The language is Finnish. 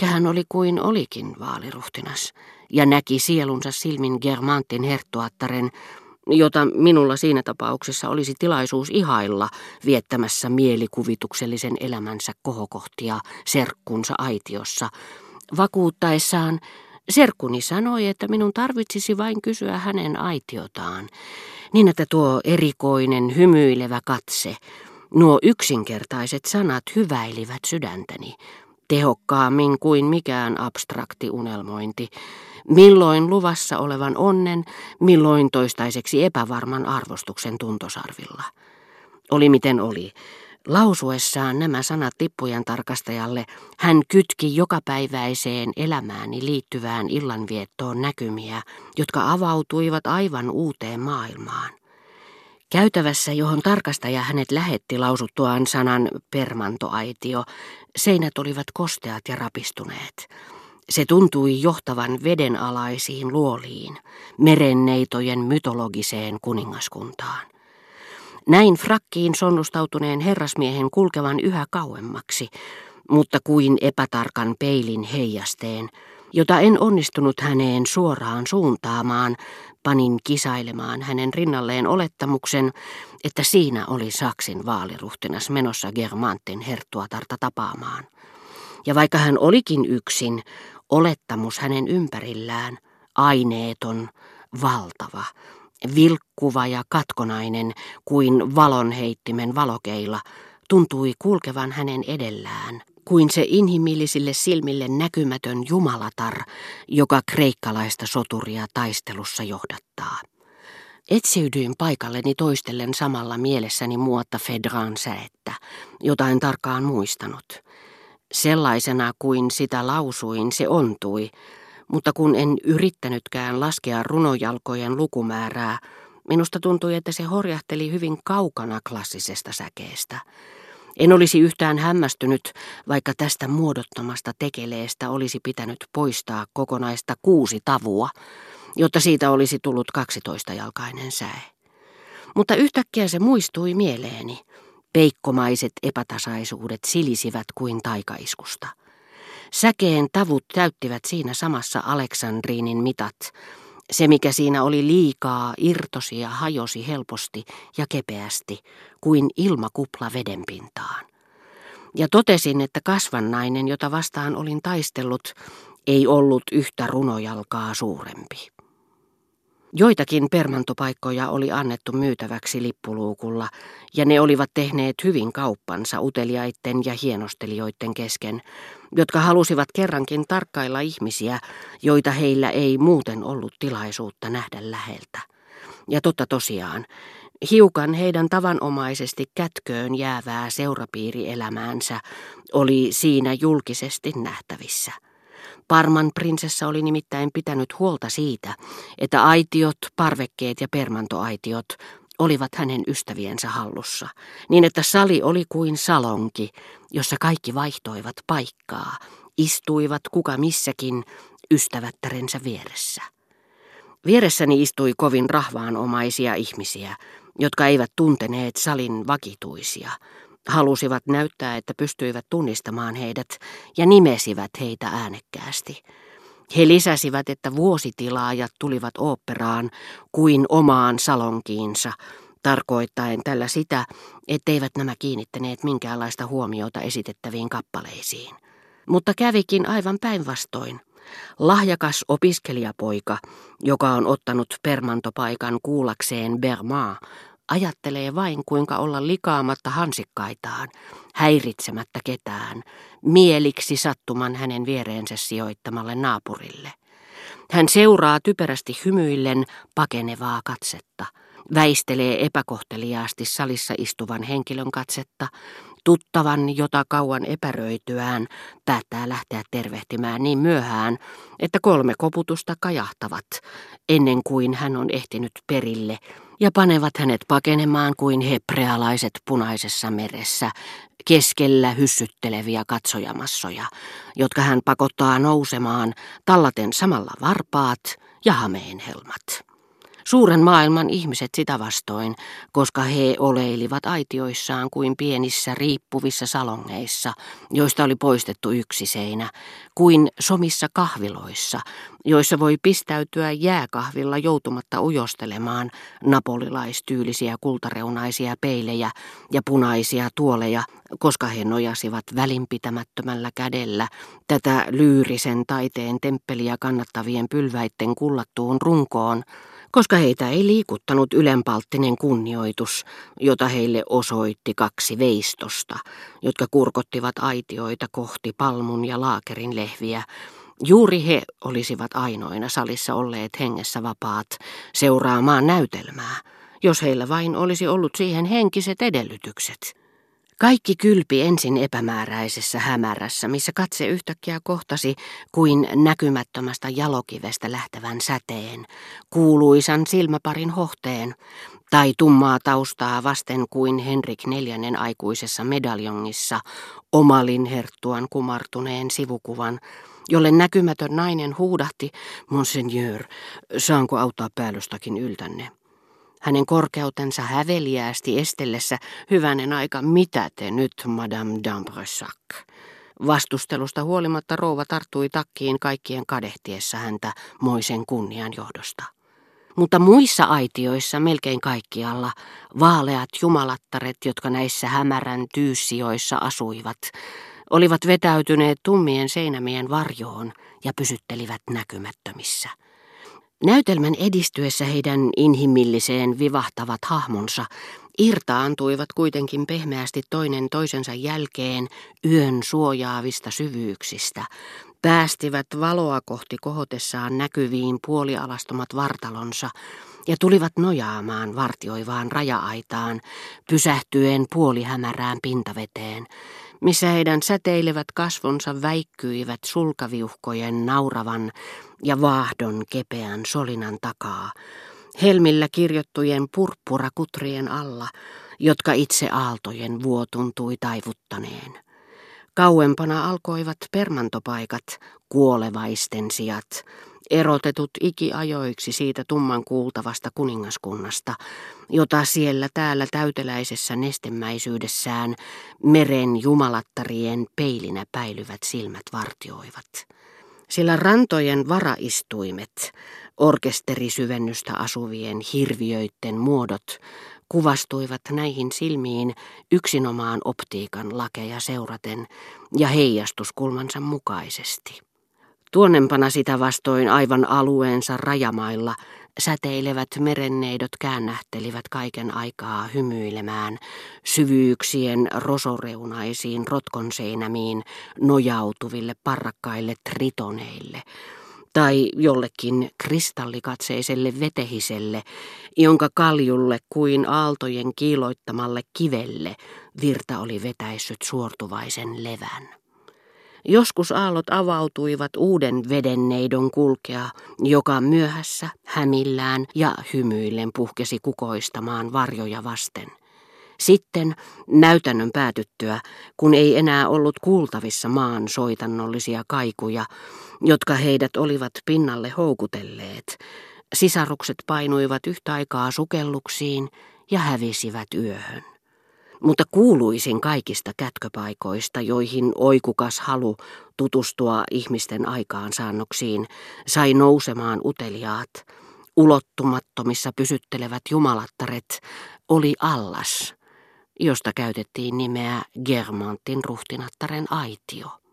Ehkä hän oli kuin olikin vaaliruhtinas ja näki sielunsa silmin Germantin herttuattaren, jota minulla siinä tapauksessa olisi tilaisuus ihailla viettämässä mielikuvituksellisen elämänsä kohokohtia serkkunsa aitiossa, vakuuttaessaan, serkkuni sanoi, että minun tarvitsisi vain kysyä hänen aitiotaan, niin että tuo erikoinen, hymyilevä katse, nuo yksinkertaiset sanat hyväilivät sydäntäni, tehokkaammin kuin mikään abstrakti unelmointi, milloin luvassa olevan onnen, milloin toistaiseksi epävarman arvostuksen tuntosarvilla. Oli miten oli. Lausuessaan nämä sanat tippujen tarkastajalle hän kytki jokapäiväiseen elämääni liittyvään illanviettoon näkymiä, jotka avautuivat aivan uuteen maailmaan. Käytävässä, johon tarkastaja hänet lähetti lausuttuaan sanan permantoaitio, seinät olivat kosteat ja rapistuneet. Se tuntui johtavan vedenalaisiin luoliin, merenneitojen mytologiseen kuningaskuntaan. Näin frakkiin sonnustautuneen herrasmiehen kulkevan yhä kauemmaksi, mutta kuin epätarkan peilin heijasteen, jota en onnistunut häneen suoraan suuntaamaan, panin kisailemaan hänen rinnalleen olettamuksen, että siinä oli Saksin vaaliruhtinas menossa Germantin herttuatarta tapaamaan. Ja vaikka hän olikin yksin, olettamus hänen ympärillään, aineeton, valtava, vilkkuva ja katkonainen kuin valonheittimen valokeila, tuntui kulkevan hänen edellään, kuin se inhimillisille silmille näkymätön jumalatar, joka kreikkalaista soturia taistelussa johdattaa. Etsiydyin paikalleni toistellen samalla mielessäni muotta Fedran säettä, jota en tarkkaan muistanut. Sellaisena kuin sitä lausuin, se ontui, mutta kun en yrittänytkään laskea runojalkojen lukumäärää, minusta tuntui, että se horjahteli hyvin kaukana klassisesta säkeestä. En olisi yhtään hämmästynyt, vaikka tästä muodottomasta tekeleestä olisi pitänyt poistaa kokonaista kuusi tavua, jotta siitä olisi tullut kaksitoista-jalkainen säe. Mutta yhtäkkiä se muistui mieleeni. Peikkomaiset epätasaisuudet silisivät kuin taikaiskusta. Säkeen tavut täyttivät siinä samassa Aleksandriinin mitat. Se, mikä siinä oli liikaa, irtosi ja hajosi helposti ja kepeästi, kuin ilmakupla vedenpintaan. Ja totesin, että kasvannainen, jota vastaan olin taistellut, ei ollut yhtä runojalkaa suurempi. Joitakin permantopaikkoja oli annettu myytäväksi lippuluukulla, ja ne olivat tehneet hyvin kauppansa uteliaitten ja hienostelijoiden kesken, jotka halusivat kerrankin tarkkailla ihmisiä, joita heillä ei muuten ollut tilaisuutta nähdä läheltä. Ja totta tosiaan, hiukan heidän tavanomaisesti kätköön jäävää seurapiirielämäänsä oli siinä julkisesti nähtävissä. Parman prinsessa oli nimittäin pitänyt huolta siitä, että aitiot, parvekkeet ja permantoaitiot olivat hänen ystäviensä hallussa, niin että sali oli kuin salonki, jossa kaikki vaihtoivat paikkaa, istuivat kuka missäkin ystävättärensä vieressä. Vieressäni istui kovin rahvaanomaisia ihmisiä, jotka eivät tunteneet salin vakituisia, halusivat näyttää, että pystyivät tunnistamaan heidät ja nimesivät heitä äänekkäästi. He lisäsivät, että vuositilaajat tulivat oopperaan kuin omaan salonkiinsa, tarkoittaen tällä sitä, etteivät nämä kiinnittäneet minkäänlaista huomiota esitettäviin kappaleisiin. Mutta kävikin aivan päinvastoin. Lahjakas opiskelijapoika, joka on ottanut permantopaikan kuulakseen Bermaa, Ajattelee vain, kuinka olla likaamatta hansikkaitaan, häiritsemättä ketään, mieliksi sattuman hänen viereensä sijoittamalle naapurille. Hän seuraa typerästi hymyillen pakenevaa katsetta, väistelee epäkohteliaasti salissa istuvan henkilön katsetta, tuttavan, jota kauan epäröityään päättää lähteä tervehtimään niin myöhään, että kolme koputusta kajahtavat ennen kuin hän on ehtinyt perille ja panevat hänet pakenemaan kuin hebrealaiset punaisessa meressä, keskellä hyssytteleviä katsojamassoja, jotka hän pakottaa nousemaan, tallaten samalla varpaat ja hameenhelmat. Suuren maailman ihmiset sitä vastoin, koska he oleilivat aitioissaan kuin pienissä riippuvissa salongeissa, joista oli poistettu yksi seinä, kuin somissa kahviloissa, joissa voi pistäytyä jääkahvilla joutumatta ujostelemaan napolilaistyylisiä kultareunaisia peilejä ja punaisia tuoleja, koska he nojasivat välinpitämättömällä kädellä tätä lyyrisen taiteen temppeliä kannattavien pylväitten kullattuun runkoon, koska heitä ei liikuttanut ylenpalttinen kunnioitus, jota heille osoitti kaksi veistosta, jotka kurkottivat aitioita kohti palmun ja laakerin lehviä. Juuri he olisivat ainoina salissa olleet hengessä vapaat seuraamaan näytelmää, jos heillä vain olisi ollut siihen henkiset edellytykset. Kaikki kylpi ensin epämääräisessä hämärässä, missä katse yhtäkkiä kohtasi kuin näkymättömästä jalokivestä lähtevän säteen, kuuluisan silmäparin hohteen, tai tummaa taustaa vasten kuin Henrik neljännen aikuisessa medaljongissa omalin herttuan kumartuneen sivukuvan, jolle näkymätön nainen huudahti, Monseigneur, saanko auttaa päällystäkin yltänne? Hänen korkeutensa häveliäästi estellessä, hyvänen aika, mitä te nyt, Madame d'Ambressac? Vastustelusta huolimatta rouva tarttui takkiin kaikkien kadehtiessa häntä moisen kunnian johdosta. Mutta muissa aitioissa melkein kaikkialla vaaleat jumalattaret, jotka näissä hämärän tyyssioissa asuivat, olivat vetäytyneet tummien seinämien varjoon ja pysyttelivät näkymättömissä. Näytelmän edistyessä heidän inhimilliseen vivahtavat hahmonsa irtaantuivat kuitenkin pehmeästi toinen toisensa jälkeen yön suojaavista syvyyksistä, päästivät valoa kohti kohotessaan näkyviin puolialastomat vartalonsa ja tulivat nojaamaan vartioivaan raja-aitaan, pysähtyen puolihämärään pintaveteen, missä heidän säteilevät kasvonsa väikkyivät sulkaviuhkojen nauravan ja vaahdon kepeän solinan takaa, helmillä kirjottujen purppurakutrien alla, jotka itse aaltojen vuo tuntui taivuttaneen. Kauempana alkoivat permantopaikat, kuolevaisten sijat, erotetut ikiajoiksi siitä tumman kuultavasta kuningaskunnasta, jota siellä täällä täyteläisessä nestemäisyydessään meren jumalattarien peilinä päilyvät silmät vartioivat. Sillä rantojen varaistuimet, orkesterisyvennystä asuvien hirviöitten muodot, kuvastuivat näihin silmiin yksinomaan optiikan lakeja seuraten ja heijastuskulmansa mukaisesti. Tuonnempana sitä vastoin aivan alueensa rajamailla säteilevät merenneidot käännähtelivät kaiken aikaa hymyilemään syvyyksien rosoreunaisiin rotkonseinämiin nojautuville parrakkaille tritoneille tai jollekin kristallikatseiselle vetehiselle, jonka kaljulle kuin aaltojen kiiloittamalle kivelle virta oli vetäissyt suortuvaisen levän. Joskus aallot avautuivat uuden vedenneidon kulkea, joka myöhässä, hämillään ja hymyillen puhkesi kukoistamaan varjoja vasten. Sitten, näytännön päätyttyä, kun ei enää ollut kuultavissa maan soitannollisia kaikuja, jotka heidät olivat pinnalle houkutelleet, sisarukset painuivat yhtä aikaa sukelluksiin ja hävisivät yöhön mutta kuuluisin kaikista kätköpaikoista, joihin oikukas halu tutustua ihmisten aikaansaannoksiin sai nousemaan uteliaat, ulottumattomissa pysyttelevät jumalattaret, oli allas, josta käytettiin nimeä Germantin ruhtinattaren aitio.